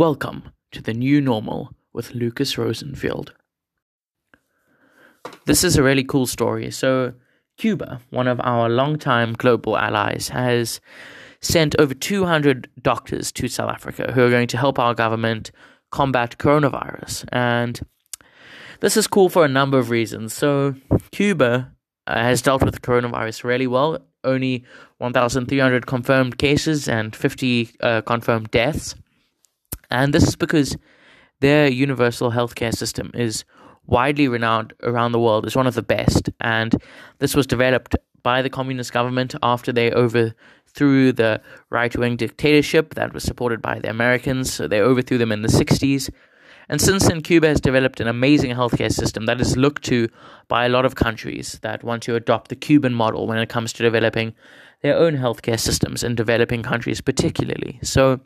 Welcome to the new normal with Lucas Rosenfield. This is a really cool story. So, Cuba, one of our longtime global allies, has sent over 200 doctors to South Africa who are going to help our government combat coronavirus. And this is cool for a number of reasons. So, Cuba uh, has dealt with coronavirus really well. Only 1,300 confirmed cases and 50 uh, confirmed deaths. And this is because their universal healthcare system is widely renowned around the world as one of the best. And this was developed by the communist government after they overthrew the right wing dictatorship that was supported by the Americans. So they overthrew them in the 60s. And since then, Cuba has developed an amazing healthcare system that is looked to by a lot of countries that want to adopt the Cuban model when it comes to developing their own healthcare systems in developing countries, particularly. So,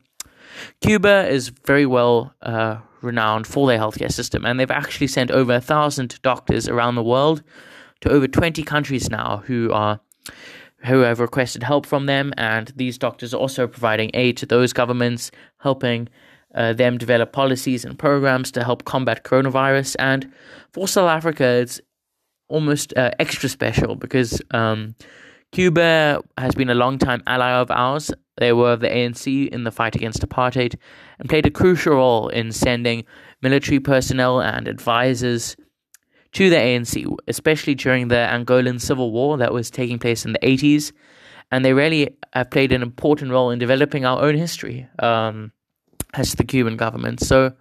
Cuba is very well uh, renowned for their healthcare system, and they've actually sent over a thousand doctors around the world to over 20 countries now who are who have requested help from them, and these doctors are also providing aid to those governments, helping uh, them develop policies and programs to help combat coronavirus. And for South Africa, it's almost uh, extra special because um, Cuba has been a long-time ally of ours. They were the ANC in the fight against apartheid and played a crucial role in sending military personnel and advisors to the ANC, especially during the Angolan civil war that was taking place in the 80s. And they really have played an important role in developing our own history. Um, as the Cuban government. So,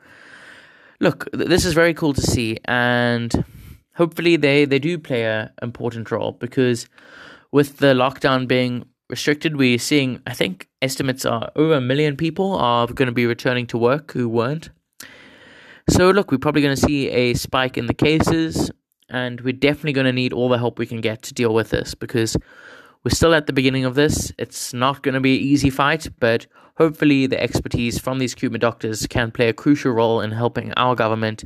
look, this is very cool to see, and hopefully they, they do play an important role because with the lockdown being restricted, we're seeing, I think, estimates are over a million people are going to be returning to work who weren't. So, look, we're probably going to see a spike in the cases, and we're definitely going to need all the help we can get to deal with this because we're still at the beginning of this. It's not going to be an easy fight, but hopefully the expertise from these Cuban doctors can play a crucial role in helping our government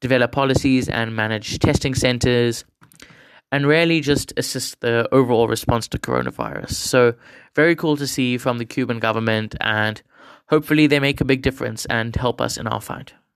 develop policies and manage testing centers and really just assist the overall response to coronavirus. So, very cool to see from the Cuban government, and hopefully, they make a big difference and help us in our fight.